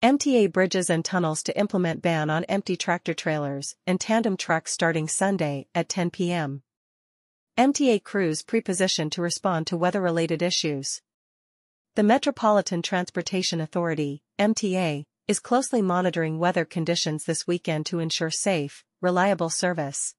MTA bridges and tunnels to implement ban on empty tractor trailers and tandem trucks starting Sunday at 10 p.m. MTA crews prepositioned to respond to weather-related issues. The Metropolitan Transportation Authority, MTA, is closely monitoring weather conditions this weekend to ensure safe, reliable service.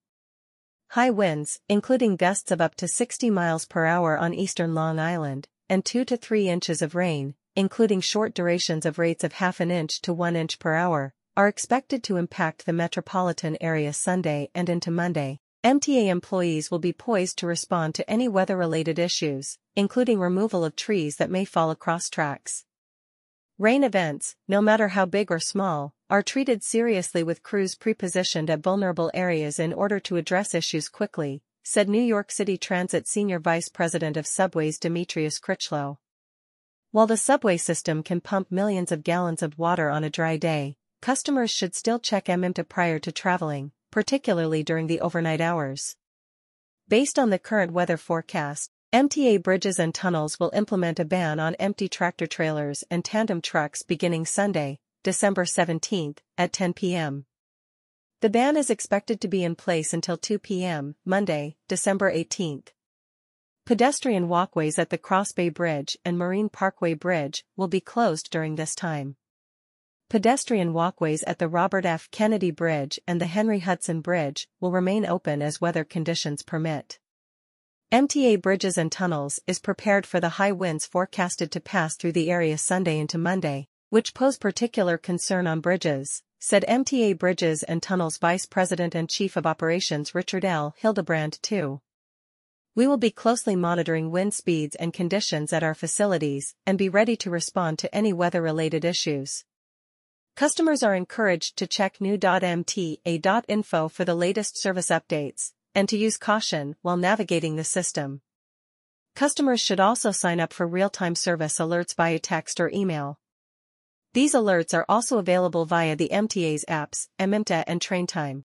High winds, including gusts of up to 60 miles per hour on eastern Long Island, and 2 to 3 inches of rain, including short durations of rates of half an inch to 1 inch per hour, are expected to impact the metropolitan area Sunday and into Monday. MTA employees will be poised to respond to any weather-related issues, including removal of trees that may fall across tracks. Rain events, no matter how big or small, are treated seriously with crews prepositioned at vulnerable areas in order to address issues quickly, said New York City Transit Senior Vice President of Subways Demetrius Crichlow. While the subway system can pump millions of gallons of water on a dry day, customers should still check MYmta prior to traveling, particularly during the overnight hours. Based on the current weather forecast, MTA bridges and tunnels will implement a ban on empty tractor trailers and tandem trucks beginning Sunday, December 17, at 10 p.m. The ban is expected to be in place until 2 p.m., Monday, December 18. Pedestrian walkways at the Cross Bay Bridge and Marine Parkway Bridge will be closed during this time. Pedestrian walkways at the Robert F. Kennedy Bridge and the Henry Hudson Bridge will remain open as weather conditions permit. MTA Bridges and Tunnels is prepared for the high winds forecasted to pass through the area Sunday into Monday, which pose particular concern on bridges, said MTA Bridges and Tunnels Vice President and Chief of Operations Richard L. Hildebrand II. We will be closely monitoring wind speeds and conditions at our facilities and be ready to respond to any weather-related issues. Customers are encouraged to check new.mta.info for the latest service updates and to use caution while navigating the system. Customers should also sign up for real-time service alerts via text or email. These alerts are also available via the MTA's apps, MYmta and TrainTime.